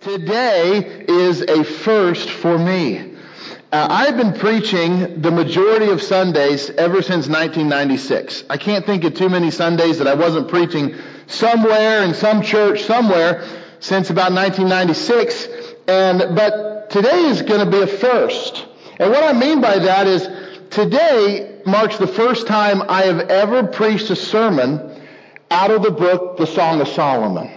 Today is a first for me. Uh, I've been preaching the majority of Sundays ever since 1996. I can't think of too many Sundays that I wasn't preaching somewhere in some church somewhere since about 1996. And, but today is going to be a first. And what I mean by that is today marks the first time I have ever preached a sermon out of the book, The Song of Solomon.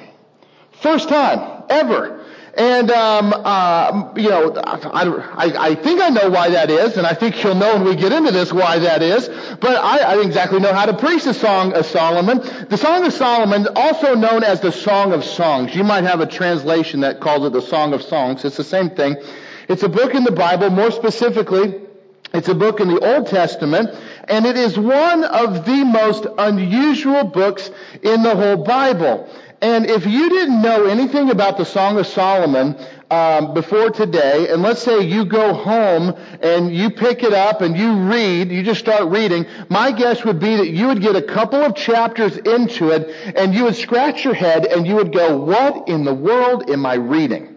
First time ever. And, um, uh, you know, I, I, I, think I know why that is, and I think you'll know when we get into this why that is, but I, I exactly know how to preach the Song of Solomon. The Song of Solomon, also known as the Song of Songs. You might have a translation that calls it the Song of Songs. It's the same thing. It's a book in the Bible, more specifically, it's a book in the Old Testament, and it is one of the most unusual books in the whole Bible. And if you didn't know anything about the Song of Solomon um, before today, and let's say you go home and you pick it up and you read, you just start reading, my guess would be that you would get a couple of chapters into it and you would scratch your head and you would go, what in the world am I reading?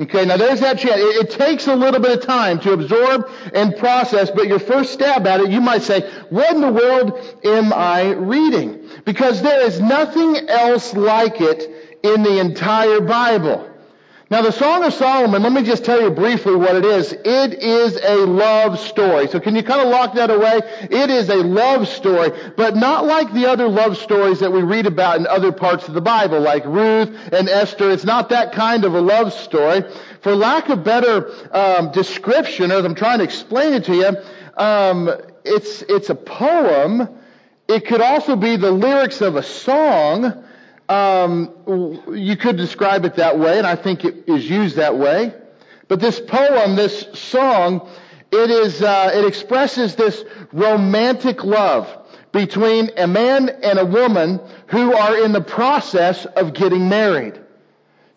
Okay, now there's that chance. It, it, takes a little bit of time to absorb and process, but your first stab at it, you might say, what in the world am I reading? Because there is nothing else like it in the entire Bible. Now, the Song of Solomon, let me just tell you briefly what it is. It is a love story. So can you kind of lock that away? It is a love story, but not like the other love stories that we read about in other parts of the Bible, like Ruth and Esther. It's not that kind of a love story. For lack of better um, description, as I'm trying to explain it to you, um, it's it's a poem. It could also be the lyrics of a song. Um, you could describe it that way, and I think it is used that way. But this poem, this song, it is uh, it expresses this romantic love between a man and a woman who are in the process of getting married.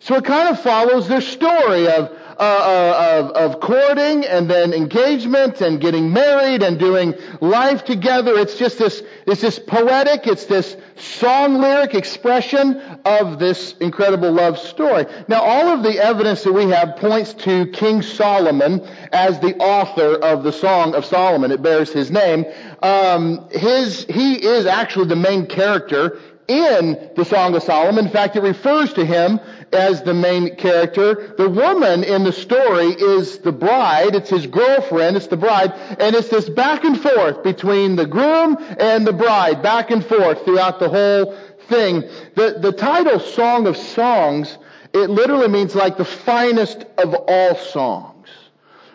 So it kind of follows their story of uh, uh, of, of courting and then engagement and getting married and doing life together. It's just this, it's this poetic, it's this song lyric expression of this incredible love story. Now, all of the evidence that we have points to King Solomon as the author of the Song of Solomon. It bears his name. Um, his, he is actually the main character in the Song of Solomon. In fact, it refers to him as the main character. The woman in the story is the bride. It's his girlfriend. It's the bride. And it's this back and forth between the groom and the bride, back and forth throughout the whole thing. The, the title Song of Songs, it literally means like the finest of all songs.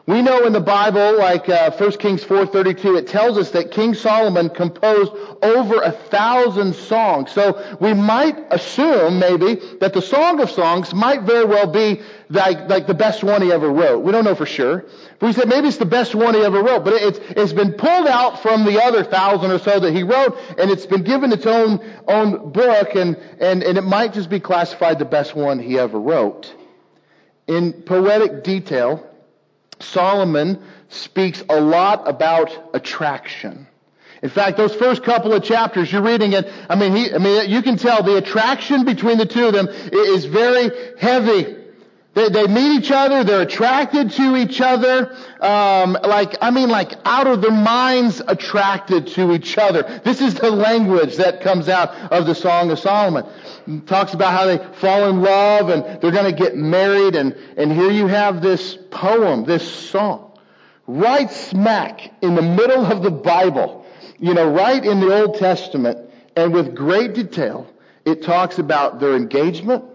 We know in the Bible, like uh, 1 Kings 4.32, it tells us that King Solomon composed over a thousand songs. So we might assume, maybe, that the Song of Songs might very well be like, like the best one he ever wrote. We don't know for sure. But we said maybe it's the best one he ever wrote. But it's, it's been pulled out from the other thousand or so that he wrote, and it's been given its own, own book, and, and, and it might just be classified the best one he ever wrote. In poetic detail, Solomon speaks a lot about attraction. In fact, those first couple of chapters, you're reading it, I mean, he, I mean, you can tell the attraction between the two of them is very heavy. They, they meet each other, they're attracted to each other, um, like, I mean, like out of their minds attracted to each other. This is the language that comes out of the Song of Solomon. It talks about how they fall in love and they're going to get married, and, and here you have this poem, this song, right smack in the middle of the Bible, you know, right in the Old Testament, and with great detail, it talks about their engagement,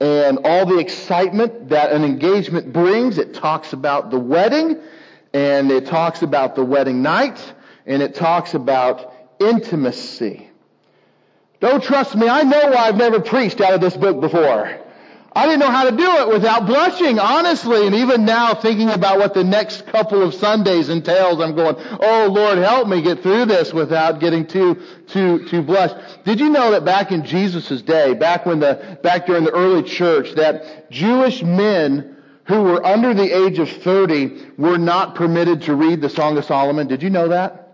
and all the excitement that an engagement brings. It talks about the wedding, and it talks about the wedding night, and it talks about intimacy. Don't trust me. I know I've never preached out of this book before. I didn't know how to do it without blushing, honestly. And even now, thinking about what the next couple of Sundays entails, I'm going, oh Lord, help me get through this without getting too, too, too blushed. Did you know that back in Jesus' day, back when the, back during the early church, that Jewish men who were under the age of 30 were not permitted to read the Song of Solomon? Did you know that?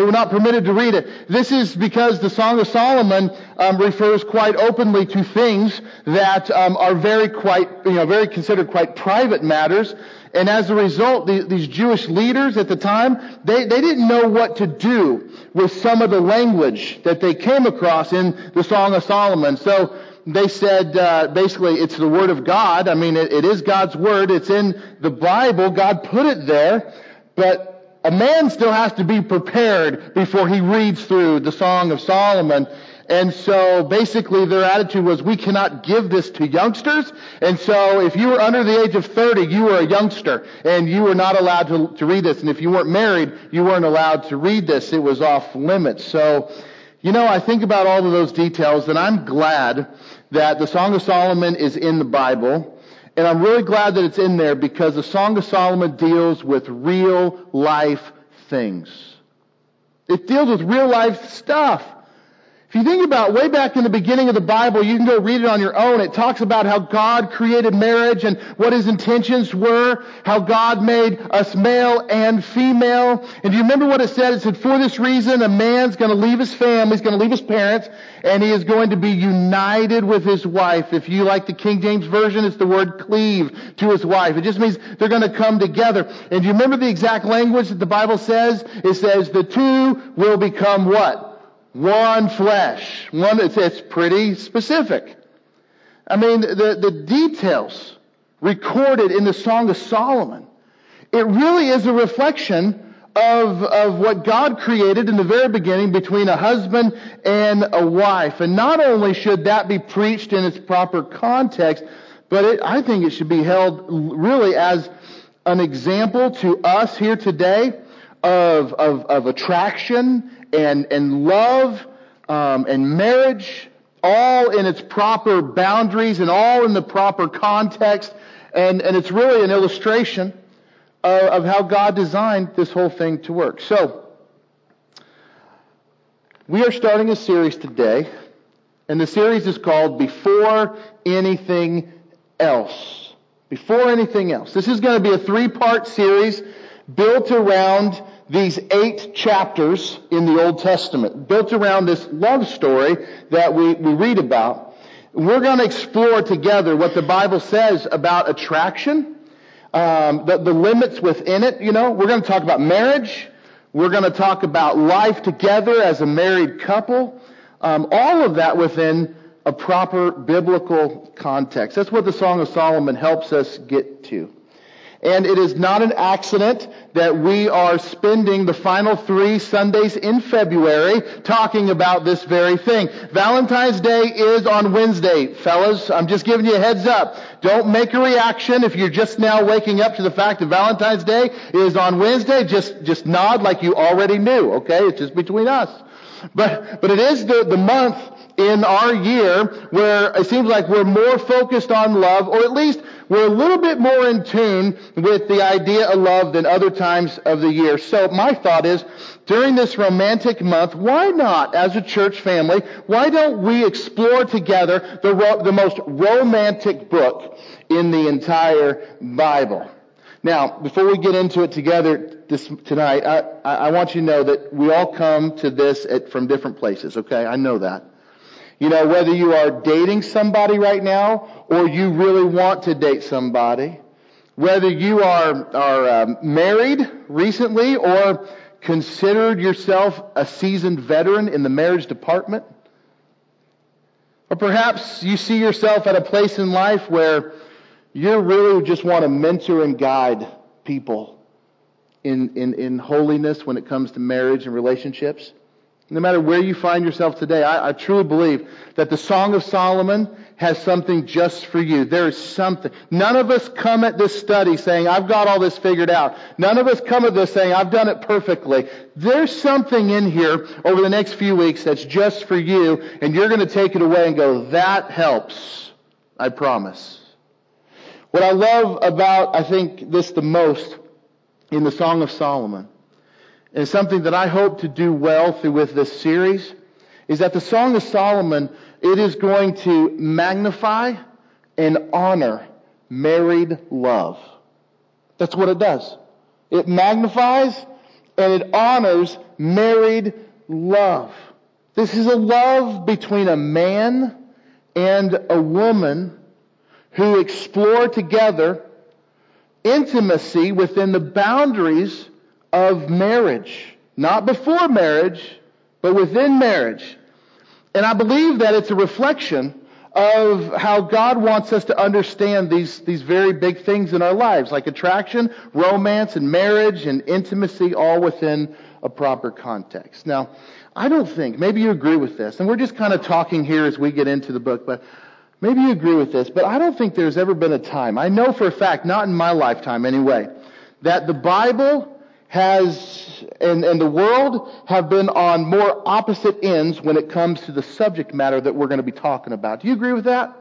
They were not permitted to read it. This is because the Song of Solomon um, refers quite openly to things that um, are very quite, you know, very considered quite private matters. And as a result, the, these Jewish leaders at the time, they, they didn't know what to do with some of the language that they came across in the Song of Solomon. So they said uh, basically it's the Word of God. I mean, it, it is God's Word. It's in the Bible. God put it there. But a man still has to be prepared before he reads through the Song of Solomon. And so basically their attitude was, we cannot give this to youngsters. And so if you were under the age of 30, you were a youngster and you were not allowed to, to read this. And if you weren't married, you weren't allowed to read this. It was off limits. So, you know, I think about all of those details and I'm glad that the Song of Solomon is in the Bible. And I'm really glad that it's in there because the Song of Solomon deals with real life things. It deals with real life stuff. If you think about way back in the beginning of the Bible, you can go read it on your own. It talks about how God created marriage and what his intentions were, how God made us male and female. And do you remember what it said? It said, for this reason, a man's going to leave his family, he's going to leave his parents, and he is going to be united with his wife. If you like the King James Version, it's the word cleave to his wife. It just means they're going to come together. And do you remember the exact language that the Bible says? It says, the two will become what? One flesh. One, it's, pretty specific. I mean, the, the details recorded in the Song of Solomon, it really is a reflection of, of what God created in the very beginning between a husband and a wife. And not only should that be preached in its proper context, but it, I think it should be held really as an example to us here today of, of, of attraction and, and love um, and marriage, all in its proper boundaries and all in the proper context. And, and it's really an illustration of, of how God designed this whole thing to work. So, we are starting a series today, and the series is called Before Anything Else. Before anything else. This is going to be a three part series built around these eight chapters in the Old Testament, built around this love story that we, we read about. We're going to explore together what the Bible says about attraction, um, the, the limits within it. You know, we're going to talk about marriage. We're going to talk about life together as a married couple. Um, all of that within a proper biblical context. That's what the Song of Solomon helps us get to. And it is not an accident that we are spending the final three Sundays in February talking about this very thing. Valentine's Day is on Wednesday. Fellas, I'm just giving you a heads up. Don't make a reaction if you're just now waking up to the fact that Valentine's Day is on Wednesday. Just, just nod like you already knew, okay? It's just between us. But, but it is the, the month in our year where it seems like we're more focused on love, or at least we're a little bit more in tune with the idea of love than other times of the year. So my thought is, during this romantic month, why not, as a church family, why don't we explore together the, ro- the most romantic book in the entire Bible? Now, before we get into it together this, tonight, I, I want you to know that we all come to this at, from different places, okay? I know that. You know, whether you are dating somebody right now or you really want to date somebody, whether you are, are um, married recently or considered yourself a seasoned veteran in the marriage department, or perhaps you see yourself at a place in life where you really just want to mentor and guide people in, in, in holiness when it comes to marriage and relationships. No matter where you find yourself today, I, I, truly believe that the Song of Solomon has something just for you. There is something. None of us come at this study saying, I've got all this figured out. None of us come at this saying, I've done it perfectly. There's something in here over the next few weeks that's just for you, and you're going to take it away and go, that helps. I promise. What I love about, I think, this the most in the Song of Solomon and something that I hope to do well through with this series is that the Song of Solomon, it is going to magnify and honor married love. That's what it does. It magnifies and it honors married love. This is a love between a man and a woman who explore together intimacy within the boundaries of marriage. Not before marriage, but within marriage. And I believe that it's a reflection of how God wants us to understand these, these very big things in our lives, like attraction, romance, and marriage, and intimacy, all within a proper context. Now, I don't think, maybe you agree with this, and we're just kind of talking here as we get into the book, but maybe you agree with this, but I don't think there's ever been a time, I know for a fact, not in my lifetime anyway, that the Bible has, and, and the world have been on more opposite ends when it comes to the subject matter that we're going to be talking about. Do you agree with that?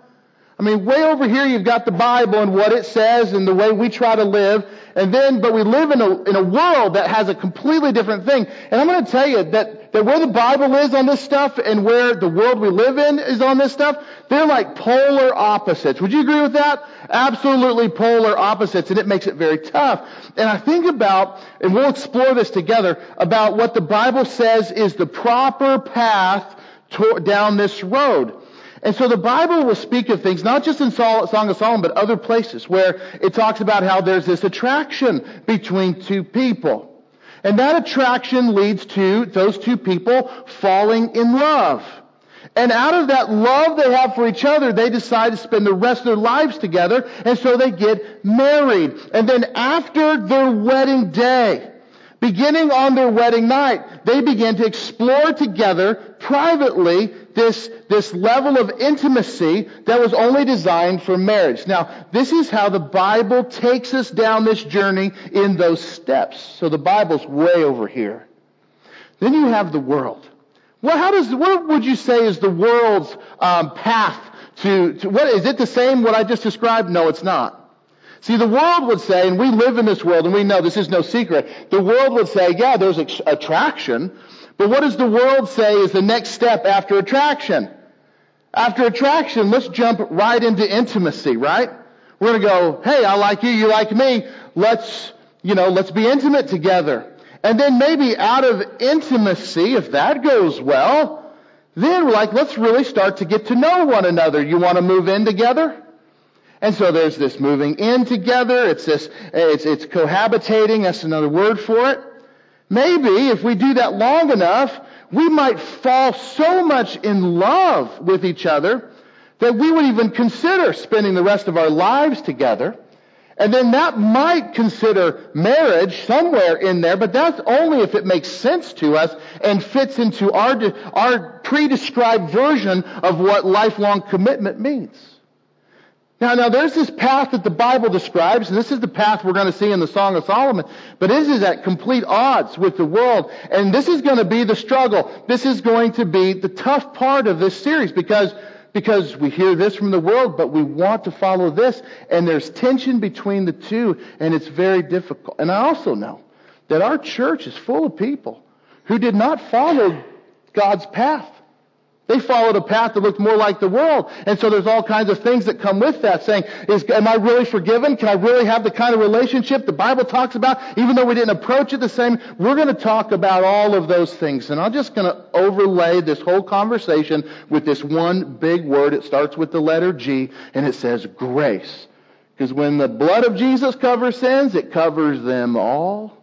I mean, way over here you've got the Bible and what it says and the way we try to live. And then, but we live in a, in a world that has a completely different thing. And I'm going to tell you that, that where the Bible is on this stuff and where the world we live in is on this stuff, they're like polar opposites. Would you agree with that? Absolutely polar opposites. And it makes it very tough. And I think about, and we'll explore this together, about what the Bible says is the proper path to, down this road. And so the Bible will speak of things, not just in Song of Solomon, but other places where it talks about how there's this attraction between two people. And that attraction leads to those two people falling in love. And out of that love they have for each other, they decide to spend the rest of their lives together, and so they get married. And then after their wedding day, beginning on their wedding night, they begin to explore together privately this, this level of intimacy that was only designed for marriage. Now, this is how the Bible takes us down this journey in those steps. So the Bible's way over here. Then you have the world. Well, how does, what would you say is the world's um, path to, to, what, is it the same what I just described? No, it's not. See, the world would say, and we live in this world and we know this is no secret, the world would say, yeah, there's attraction, but what does the world say is the next step after attraction? After attraction, let's jump right into intimacy, right? We're to go, hey, I like you, you like me. Let's, you know, let's be intimate together. And then maybe out of intimacy, if that goes well, then we're like, let's really start to get to know one another. You want to move in together? And so there's this moving in together. It's this, it's, it's cohabitating. That's another word for it. Maybe if we do that long enough, we might fall so much in love with each other that we would even consider spending the rest of our lives together. And then that might consider marriage somewhere in there, but that's only if it makes sense to us and fits into our, our pre-described version of what lifelong commitment means. Now, now there's this path that the Bible describes, and this is the path we're going to see in the Song of Solomon, but this is at complete odds with the world, and this is going to be the struggle. This is going to be the tough part of this series because, because we hear this from the world, but we want to follow this, and there's tension between the two, and it's very difficult. And I also know that our church is full of people who did not follow God's path. They followed a path that looked more like the world. And so there's all kinds of things that come with that saying, is, am I really forgiven? Can I really have the kind of relationship the Bible talks about? Even though we didn't approach it the same, we're going to talk about all of those things. And I'm just going to overlay this whole conversation with this one big word. It starts with the letter G and it says grace. Because when the blood of Jesus covers sins, it covers them all.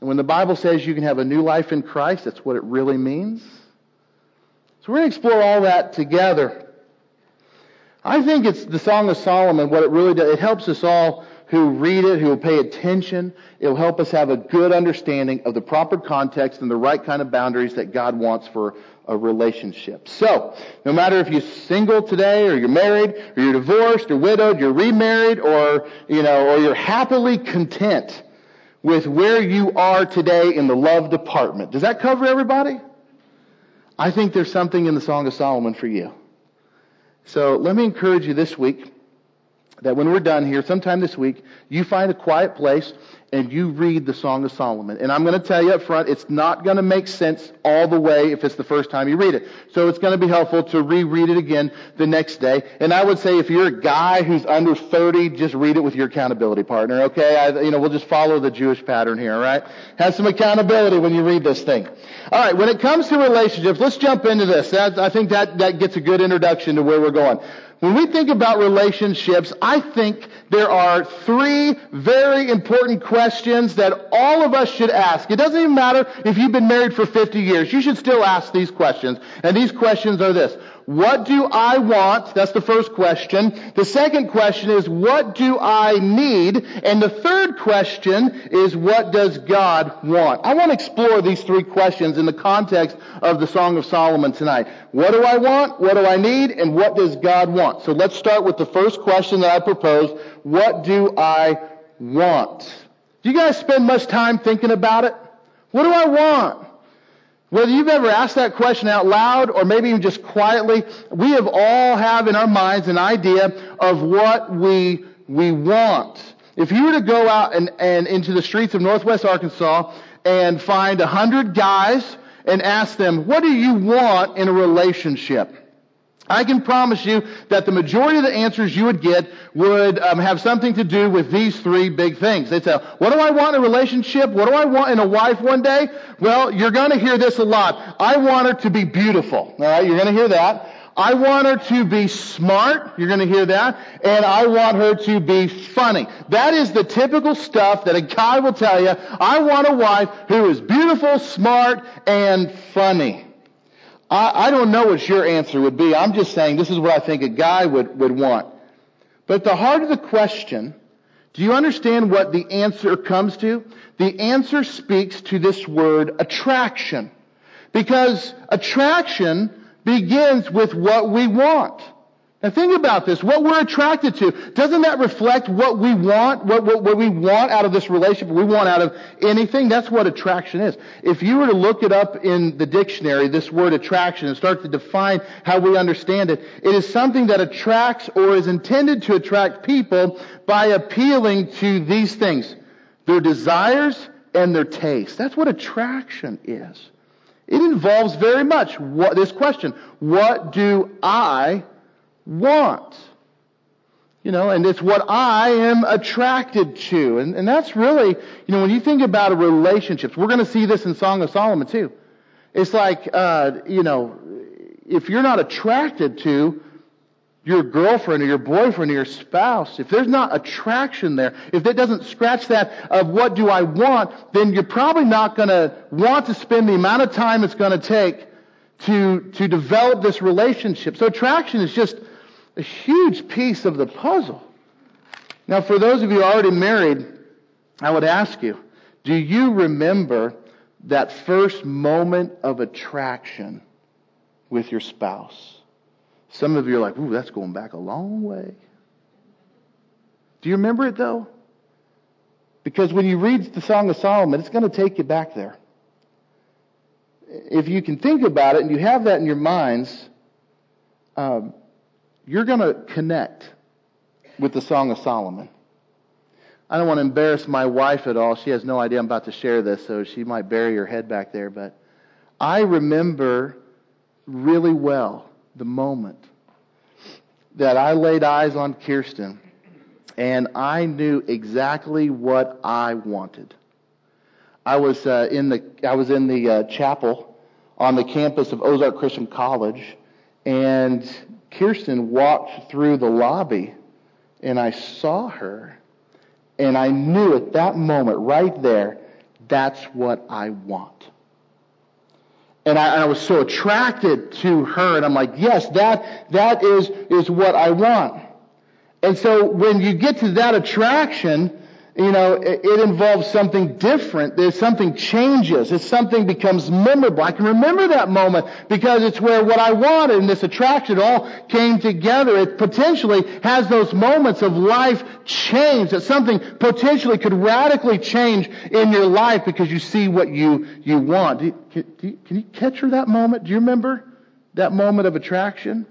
And when the Bible says you can have a new life in Christ, that's what it really means. So we're going to explore all that together. I think it's the Song of Solomon, what it really does, it helps us all who read it, who will pay attention. It'll help us have a good understanding of the proper context and the right kind of boundaries that God wants for a relationship. So, no matter if you're single today, or you're married, or you're divorced, or widowed, you're remarried, or, you know, or you're happily content with where you are today in the love department. Does that cover everybody? I think there's something in the Song of Solomon for you. So let me encourage you this week that when we're done here, sometime this week, you find a quiet place and you read the Song of Solomon. And I'm going to tell you up front, it's not going to make sense all the way if it's the first time you read it. So it's going to be helpful to reread it again the next day. And I would say if you're a guy who's under 30, just read it with your accountability partner, okay? I, you know, we'll just follow the Jewish pattern here, right? Have some accountability when you read this thing. All right, when it comes to relationships, let's jump into this. That, I think that, that gets a good introduction to where we're going. When we think about relationships, I think there are three very important questions that all of us should ask. It doesn't even matter if you've been married for 50 years. You should still ask these questions. And these questions are this. What do I want? That's the first question. The second question is, what do I need? And the third question is, what does God want? I want to explore these three questions in the context of the Song of Solomon tonight. What do I want? What do I need? And what does God want? So let's start with the first question that I propose. What do I want? Do you guys spend much time thinking about it? What do I want? Whether you've ever asked that question out loud or maybe even just quietly, we have all have in our minds an idea of what we, we want. If you were to go out and, and into the streets of northwest Arkansas and find a hundred guys and ask them, what do you want in a relationship? I can promise you that the majority of the answers you would get would um, have something to do with these three big things. They'd say, what do I want in a relationship? What do I want in a wife one day? Well, you're going to hear this a lot. I want her to be beautiful. All right, you're going to hear that. I want her to be smart. You're going to hear that. And I want her to be funny. That is the typical stuff that a guy will tell you. I want a wife who is beautiful, smart, and funny. I, I don't know what your answer would be. I'm just saying this is what I think a guy would, would want. But at the heart of the question, do you understand what the answer comes to? The answer speaks to this word attraction. Because attraction begins with what we want. Now think about this. What we're attracted to, doesn't that reflect what we want, what, what, what, we want out of this relationship, we want out of anything? That's what attraction is. If you were to look it up in the dictionary, this word attraction, and start to define how we understand it, it is something that attracts or is intended to attract people by appealing to these things. Their desires and their tastes. That's what attraction is. It involves very much what, this question. What do I want. You know, and it's what I am attracted to. And, and that's really, you know, when you think about relationships, we're going to see this in Song of Solomon too. It's like, uh, you know, if you're not attracted to your girlfriend or your boyfriend or your spouse, if there's not attraction there, if it doesn't scratch that of what do I want, then you're probably not going to want to spend the amount of time it's going to take to, to develop this relationship. So attraction is just a huge piece of the puzzle. Now, for those of you already married, I would ask you, do you remember that first moment of attraction with your spouse? Some of you are like, ooh, that's going back a long way. Do you remember it though? Because when you read the Song of Solomon, it's going to take you back there. If you can think about it and you have that in your minds, um, you're going to connect with the Song of Solomon. I don't want to embarrass my wife at all. She has no idea I'm about to share this, so she might bury her head back there. But I remember really well the moment that I laid eyes on Kirsten and I knew exactly what I wanted. I was uh, in the I was in the uh, chapel on the campus of Ozark Christian College, and Kirsten walked through the lobby and I saw her and I knew at that moment right there, that's what I want. And I, and I was so attracted to her and I'm like, yes, that, that is, is what I want. And so when you get to that attraction, you know, it, involves something different. There's something changes. It's something becomes memorable. I can remember that moment because it's where what I wanted and this attraction all came together. It potentially has those moments of life change that something potentially could radically change in your life because you see what you, you want. You, can, you, can you capture that moment? Do you remember that moment of attraction?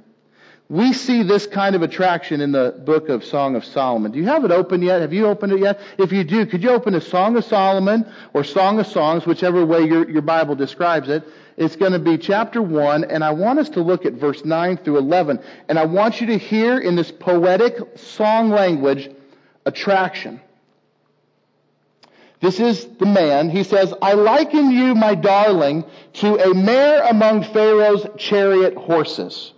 We see this kind of attraction in the book of Song of Solomon. Do you have it open yet? Have you opened it yet? If you do, could you open a Song of Solomon or Song of Songs, whichever way your, your Bible describes it? It's going to be chapter 1, and I want us to look at verse 9 through 11. And I want you to hear in this poetic song language attraction. This is the man. He says, I liken you, my darling, to a mare among Pharaoh's chariot horses.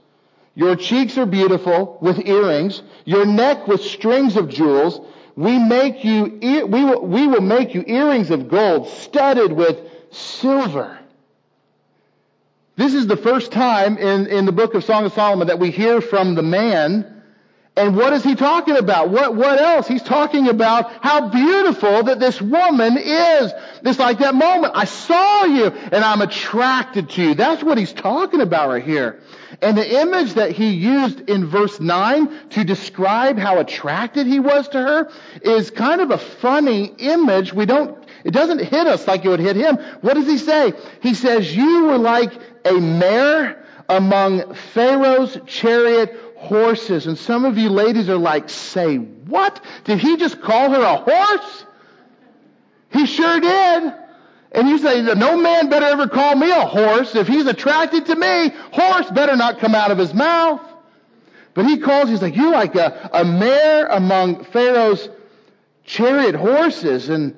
Your cheeks are beautiful with earrings, your neck with strings of jewels. We make you, we will, we will make you earrings of gold studded with silver. This is the first time in, in the book of Song of Solomon that we hear from the man. And what is he talking about? What, what else? He's talking about how beautiful that this woman is. It's like that moment. I saw you and I'm attracted to you. That's what he's talking about right here. And the image that he used in verse 9 to describe how attracted he was to her is kind of a funny image. We don't, it doesn't hit us like it would hit him. What does he say? He says, you were like a mare among Pharaoh's chariot horses. And some of you ladies are like, say what? Did he just call her a horse? He sure did. And you say, no man better ever call me a horse. If he's attracted to me, horse better not come out of his mouth. But he calls, he's like, you're like a, a mare among Pharaoh's chariot horses. And,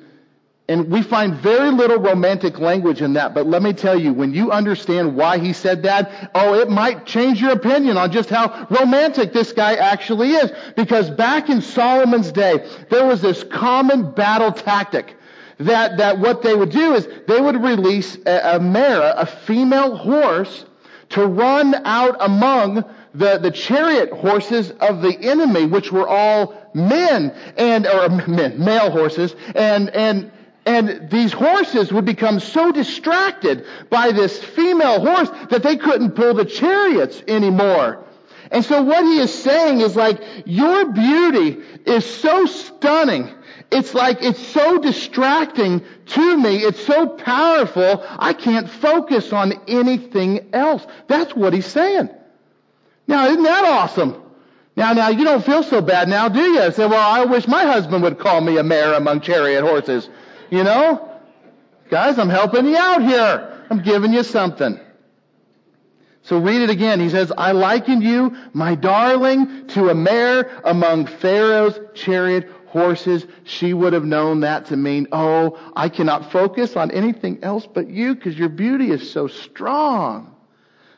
and we find very little romantic language in that. But let me tell you, when you understand why he said that, oh, it might change your opinion on just how romantic this guy actually is. Because back in Solomon's day, there was this common battle tactic that, that what they would do is they would release a, a mare, a female horse, to run out among the, the chariot horses of the enemy, which were all men and, or men, male horses, and, and, and these horses would become so distracted by this female horse that they couldn't pull the chariots anymore. And so what he is saying is like, your beauty is so stunning it's like it's so distracting to me. It's so powerful. I can't focus on anything else. That's what he's saying. Now, isn't that awesome? Now, now, you don't feel so bad now, do you? I Say, well, I wish my husband would call me a mare among chariot horses. You know? Guys, I'm helping you out here. I'm giving you something. So read it again. He says, I liken you, my darling, to a mare among Pharaoh's chariot horses, she would have known that to mean, oh, I cannot focus on anything else but you because your beauty is so strong.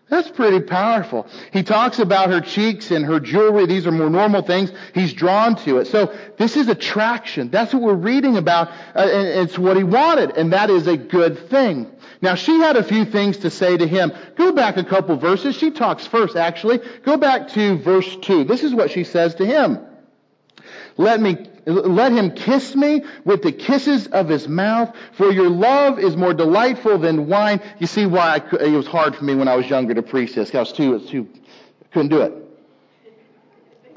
That's pretty powerful. He talks about her cheeks and her jewelry. These are more normal things. He's drawn to it. So this is attraction. That's what we're reading about. Uh, and it's what he wanted. And that is a good thing. Now she had a few things to say to him. Go back a couple verses. She talks first, actually. Go back to verse 2. This is what she says to him. Let me let him kiss me with the kisses of his mouth, for your love is more delightful than wine. You see why I, it was hard for me when I was younger to preach this. I was too, was too, couldn't do it.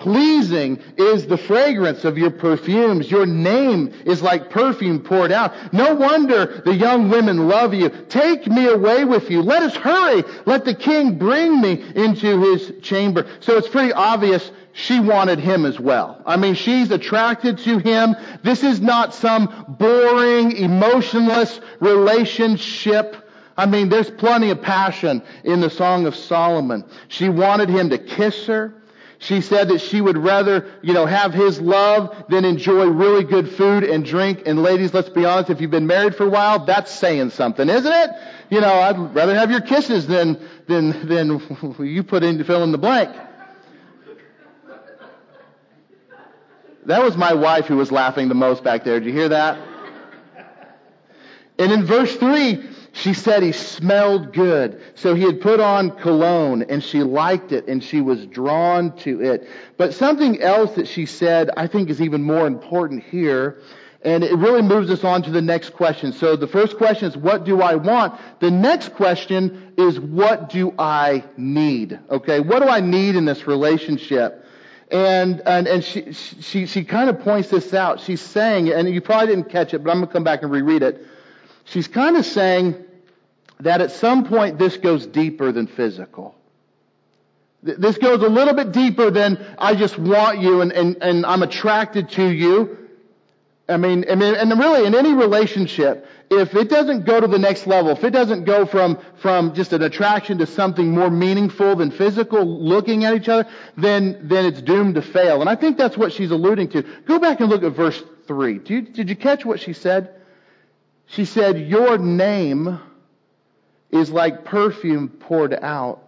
Pleasing is the fragrance of your perfumes. Your name is like perfume poured out. No wonder the young women love you. Take me away with you. Let us hurry. Let the king bring me into his chamber. So it's pretty obvious she wanted him as well. I mean, she's attracted to him. This is not some boring, emotionless relationship. I mean, there's plenty of passion in the Song of Solomon. She wanted him to kiss her. She said that she would rather, you know, have his love than enjoy really good food and drink. And ladies, let's be honest, if you've been married for a while, that's saying something, isn't it? You know, I'd rather have your kisses than, than, than you put in to fill in the blank. That was my wife who was laughing the most back there. Did you hear that? And in verse 3, she said he smelled good. So he had put on cologne and she liked it and she was drawn to it. But something else that she said I think is even more important here. And it really moves us on to the next question. So the first question is, what do I want? The next question is, what do I need? Okay, what do I need in this relationship? And, and, and she, she, she kind of points this out. She's saying, and you probably didn't catch it, but I'm going to come back and reread it. She's kind of saying that at some point this goes deeper than physical. This goes a little bit deeper than I just want you and, and, and I'm attracted to you. I mean, I mean, and really in any relationship, if it doesn't go to the next level, if it doesn't go from, from just an attraction to something more meaningful than physical looking at each other, then, then it's doomed to fail. And I think that's what she's alluding to. Go back and look at verse 3. Did you, did you catch what she said? She said, Your name is like perfume poured out.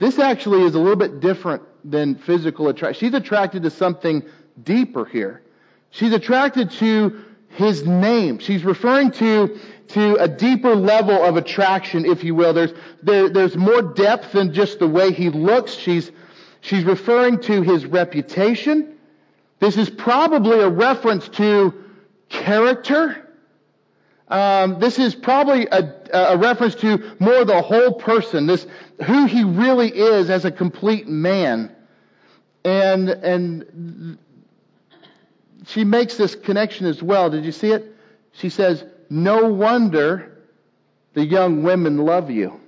This actually is a little bit different than physical attraction. She's attracted to something deeper here. She's attracted to his name. She's referring to, to a deeper level of attraction, if you will. There's, there, there's more depth than just the way he looks. She's, she's referring to his reputation. This is probably a reference to character. Um, this is probably a, a reference to more the whole person, this who he really is as a complete man. And and she makes this connection as well. Did you see it? She says, No wonder the young women love you.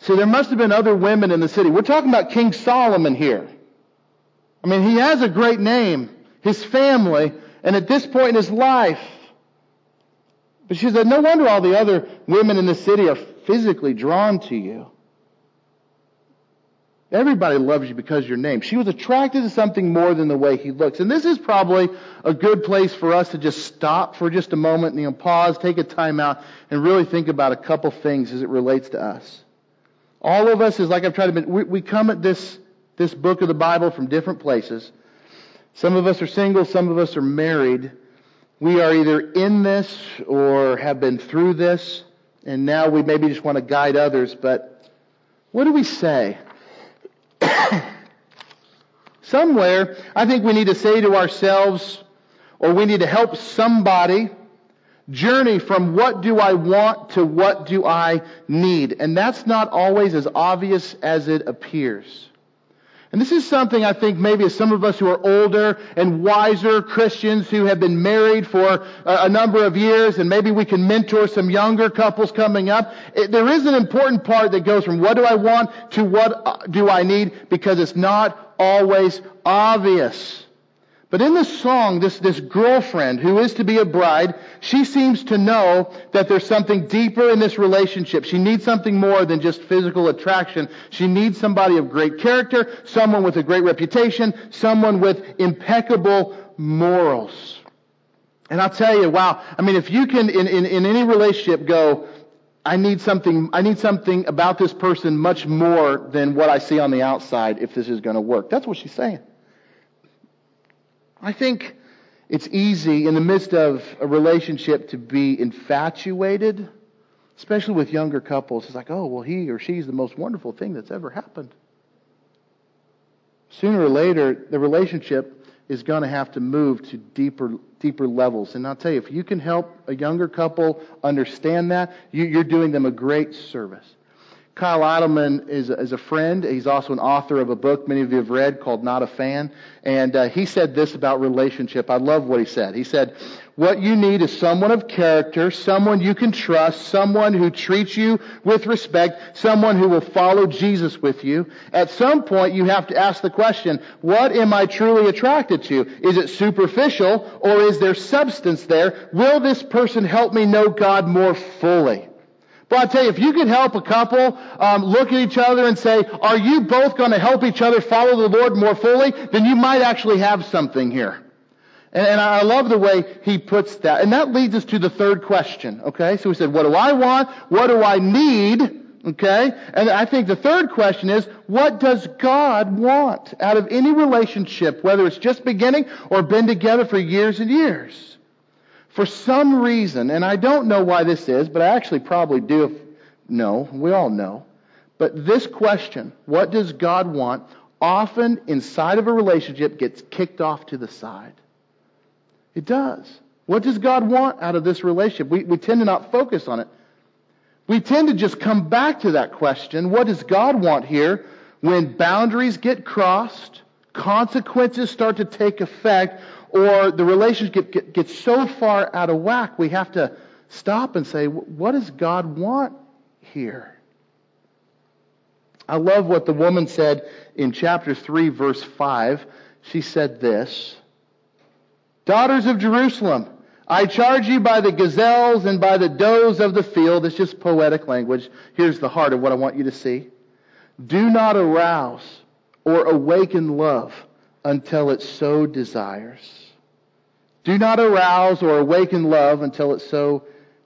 See, there must have been other women in the city. We're talking about King Solomon here. I mean, he has a great name, his family, and at this point in his life, but she said, no wonder all the other women in the city are physically drawn to you. Everybody loves you because of your name. She was attracted to something more than the way he looks. And this is probably a good place for us to just stop for just a moment and you know, pause, take a time out, and really think about a couple things as it relates to us. All of us is like I've tried to, we, we come at this, this book of the Bible from different places. Some of us are single, some of us are married. We are either in this or have been through this, and now we maybe just want to guide others, but what do we say? Somewhere, I think we need to say to ourselves, or we need to help somebody journey from what do I want to what do I need. And that's not always as obvious as it appears. And this is something I think maybe some of us who are older and wiser Christians who have been married for a, number of years and maybe we can mentor some younger couples coming up. It, there is an important part that goes from what do I want to what uh, do I need because it's not always obvious. But in this song, this, this girlfriend who is to be a bride, she seems to know that there's something deeper in this relationship. She needs something more than just physical attraction. She needs somebody of great character, someone with a great reputation, someone with impeccable morals. And I'll tell you, wow, I mean, if you can, in, in, in any relationship go, I need something, I need something about this person much more than what I see on the outside if this is going to work. That's what she's saying. I think it's easy in the midst of a relationship to be infatuated, especially with younger couples. It's like, oh, well, he or she's the most wonderful thing that's ever happened. Sooner or later, the relationship is going to have to move to deeper, deeper levels. And I'll tell you, if you can help a younger couple understand that, you, are doing them a great service. Kyle Idleman is, is a friend. He's also an author of a book many of you have read called Not a Fan. And uh, he said this about relationship. I love what he said. He said, what you need is someone of character, someone you can trust, someone who treats you with respect, someone who will follow Jesus with you. At some point, you have to ask the question, what am I truly attracted to? Is it superficial or is there substance there? Will this person help me know God more fully? But I tell you, if you can help a couple um, look at each other and say, "Are you both going to help each other follow the Lord more fully?" Then you might actually have something here. And, and I love the way he puts that. And that leads us to the third question. Okay, so we said, "What do I want? What do I need?" Okay, and I think the third question is, what does God want out of any relationship, whether it's just beginning or been together for years and years? For some reason, and I don't know why this is, but I actually probably do know, we all know, but this question, what does God want, often inside of a relationship gets kicked off to the side. It does. What does God want out of this relationship? We, we tend to not focus on it. We tend to just come back to that question, what does God want here when boundaries get crossed, consequences start to take effect, or the relationship gets so far out of whack, we have to stop and say, what does God want here? I love what the woman said in chapter 3, verse 5. She said this Daughters of Jerusalem, I charge you by the gazelles and by the does of the field. It's just poetic language. Here's the heart of what I want you to see. Do not arouse or awaken love until it so desires. Do not arouse or awaken love until it so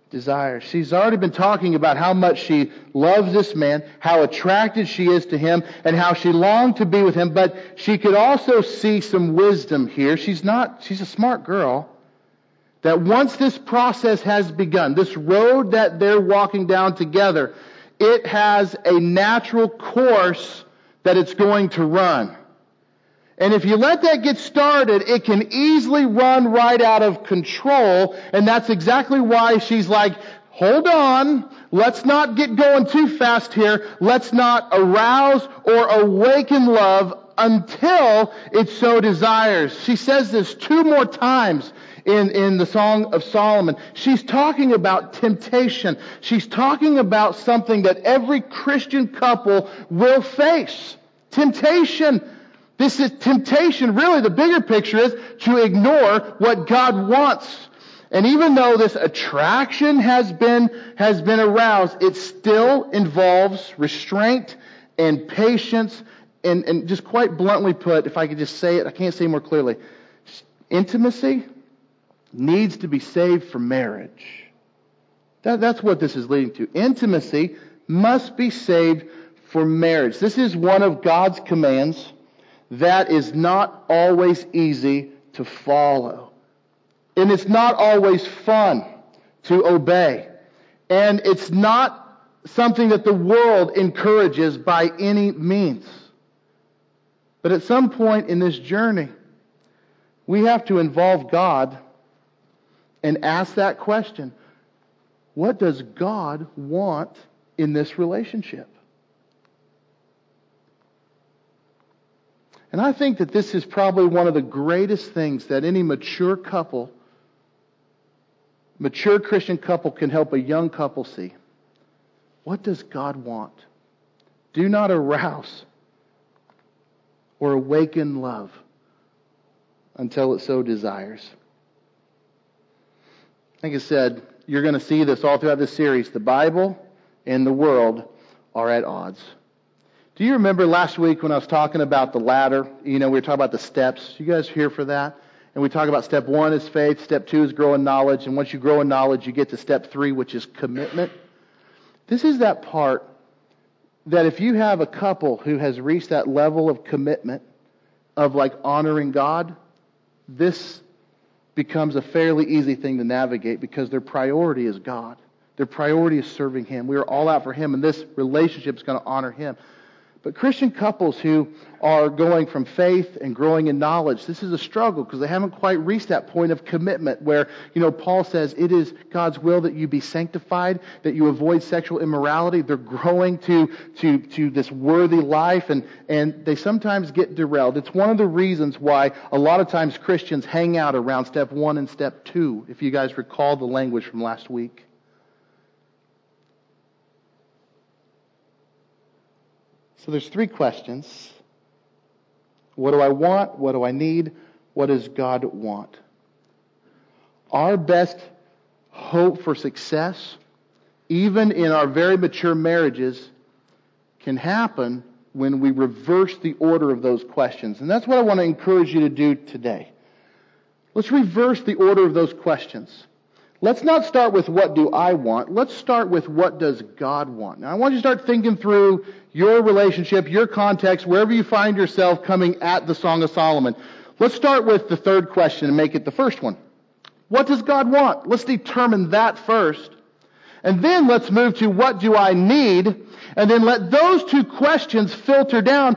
desires. She's already been talking about how much she loves this man, how attracted she is to him, and how she longed to be with him, but she could also see some wisdom here. She's not, she's a smart girl. That once this process has begun, this road that they're walking down together, it has a natural course that it's going to run. And if you let that get started, it can easily run right out of control. And that's exactly why she's like, hold on. Let's not get going too fast here. Let's not arouse or awaken love until it so desires. She says this two more times in, in the Song of Solomon. She's talking about temptation. She's talking about something that every Christian couple will face. Temptation. This is temptation. Really, the bigger picture is to ignore what God wants. And even though this attraction has been, has been aroused, it still involves restraint and patience and, and just quite bluntly put, if I could just say it, I can't say more clearly. Intimacy needs to be saved for marriage. That, that's what this is leading to. Intimacy must be saved for marriage. This is one of God's commands that is not always easy to follow. And it's not always fun to obey. And it's not something that the world encourages by any means. But at some point in this journey, we have to involve God and ask that question What does God want in this relationship? And I think that this is probably one of the greatest things that any mature couple, mature Christian couple, can help a young couple see. What does God want? Do not arouse or awaken love until it so desires. Like I said, you're going to see this all throughout this series. The Bible and the world are at odds. Do you remember last week when I was talking about the ladder? You know, we were talking about the steps. You guys here for that? And we talk about step one is faith, step two is growing knowledge, and once you grow in knowledge, you get to step three, which is commitment. This is that part that if you have a couple who has reached that level of commitment, of like honoring God, this becomes a fairly easy thing to navigate because their priority is God. Their priority is serving Him. We are all out for Him, and this relationship is going to honor Him. But Christian couples who are going from faith and growing in knowledge, this is a struggle because they haven't quite reached that point of commitment where, you know, Paul says it is God's will that you be sanctified, that you avoid sexual immorality. They're growing to, to, to this worthy life and, and they sometimes get derailed. It's one of the reasons why a lot of times Christians hang out around step one and step two, if you guys recall the language from last week. So there's three questions. What do I want? What do I need? What does God want? Our best hope for success, even in our very mature marriages, can happen when we reverse the order of those questions. And that's what I want to encourage you to do today. Let's reverse the order of those questions. Let's not start with what do I want. Let's start with what does God want. Now I want you to start thinking through your relationship, your context, wherever you find yourself coming at the Song of Solomon. Let's start with the third question and make it the first one. What does God want? Let's determine that first. And then let's move to what do I need? And then let those two questions filter down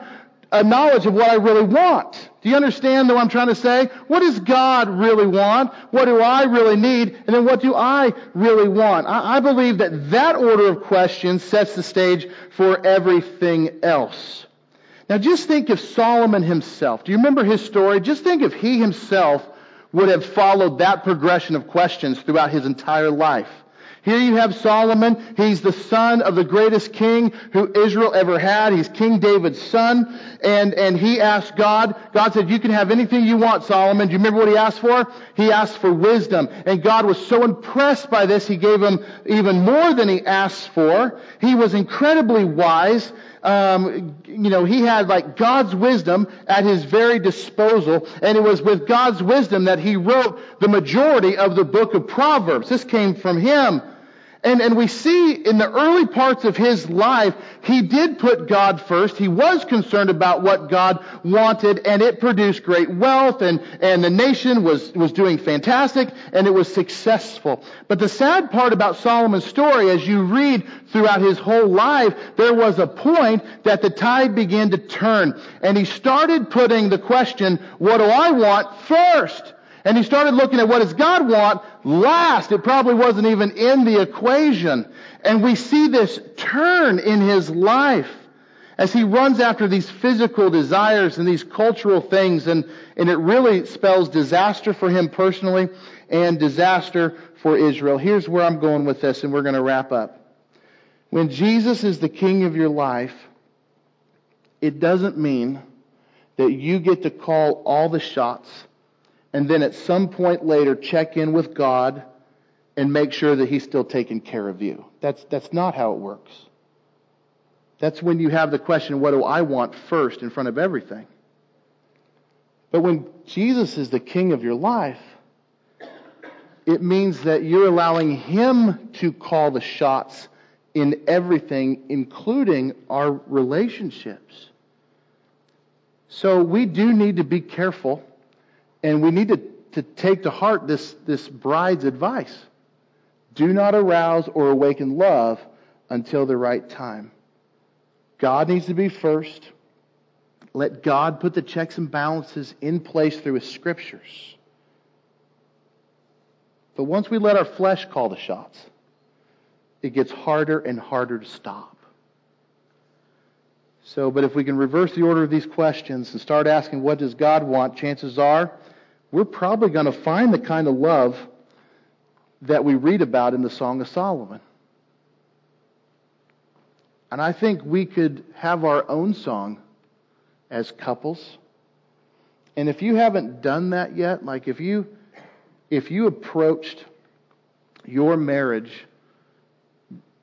a knowledge of what I really want. Do you understand what I'm trying to say? What does God really want? What do I really need? And then what do I really want? I, I believe that that order of questions sets the stage for everything else. Now just think if Solomon himself, do you remember his story? Just think if he himself would have followed that progression of questions throughout his entire life. Here you have Solomon. He's the son of the greatest king who Israel ever had. He's King David's son. And, and he asked God, God said, you can have anything you want, Solomon. Do you remember what he asked for? He asked for wisdom. And God was so impressed by this, he gave him even more than he asked for. He was incredibly wise um, you know, he had like God's wisdom at his very disposal, and it was with God's wisdom that he wrote the majority of the book of Proverbs. This came from him. And, and we see in the early parts of his life, he did put God first. He was concerned about what God wanted, and it produced great wealth, and, and the nation was, was doing fantastic, and it was successful. But the sad part about Solomon's story, as you read throughout his whole life, there was a point that the tide began to turn, and he started putting the question, what do I want first? And he started looking at what does God want last. It probably wasn't even in the equation. And we see this turn in his life as he runs after these physical desires and these cultural things. And, and it really spells disaster for him personally and disaster for Israel. Here's where I'm going with this, and we're going to wrap up. When Jesus is the king of your life, it doesn't mean that you get to call all the shots and then at some point later check in with God and make sure that He's still taking care of you. That's, that's not how it works. That's when you have the question, what do I want first in front of everything? But when Jesus is the king of your life, it means that you're allowing Him to call the shots in everything, including our relationships. So we do need to be careful and we need to, to take to heart this, this bride's advice. Do not arouse or awaken love until the right time. God needs to be first. Let God put the checks and balances in place through His scriptures. But once we let our flesh call the shots, it gets harder and harder to stop. So, but if we can reverse the order of these questions and start asking, what does God want? Chances are we're probably going to find the kind of love that we read about in the Song of Solomon. And I think we could have our own song as couples. And if you haven't done that yet, like if you if you approached your marriage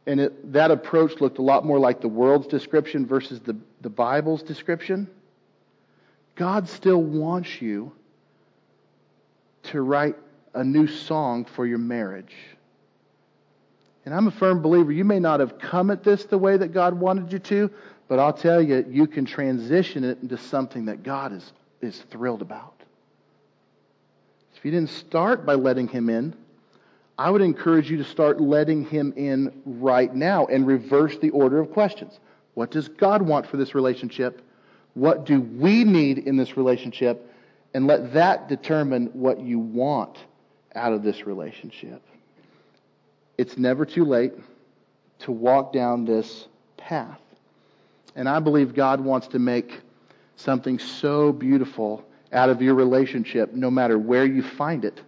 and it, that approach looked a lot more like the world's description versus the, the Bible's description, God still wants you to write a new song for your marriage. And I'm a firm believer, you may not have come at this the way that God wanted you to, but I'll tell you, you can transition it into something that God is, is thrilled about. If you didn't start by letting Him in, I would encourage you to start letting Him in right now and reverse the order of questions. What does God want for this relationship? What do we need in this relationship? And let that determine what you want out of this relationship. It's never too late to walk down this path. And I believe God wants to make something so beautiful out of your relationship, no matter where you find it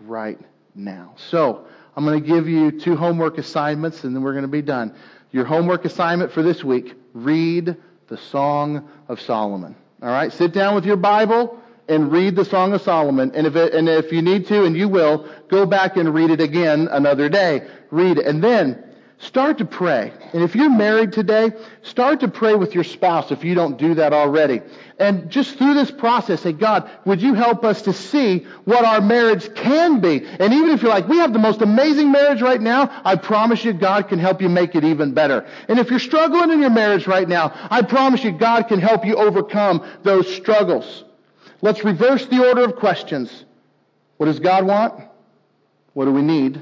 right now. So, I'm going to give you two homework assignments and then we're going to be done. Your homework assignment for this week read the Song of Solomon. All right? Sit down with your Bible and read the Song of Solomon. And if, it, and if you need to, and you will, go back and read it again another day. Read it. And then start to pray. And if you're married today, start to pray with your spouse if you don't do that already. And just through this process, say, God, would you help us to see what our marriage can be? And even if you're like, we have the most amazing marriage right now, I promise you God can help you make it even better. And if you're struggling in your marriage right now, I promise you God can help you overcome those struggles. Let's reverse the order of questions. What does God want? What do we need?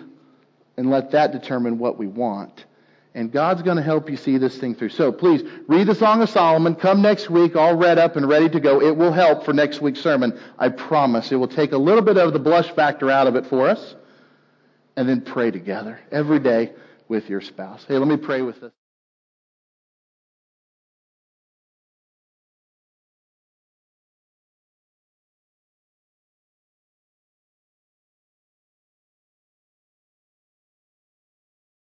And let that determine what we want. And God's going to help you see this thing through. So please read the Song of Solomon. Come next week all read up and ready to go. It will help for next week's sermon. I promise. It will take a little bit of the blush factor out of it for us. And then pray together every day with your spouse. Hey, let me pray with us.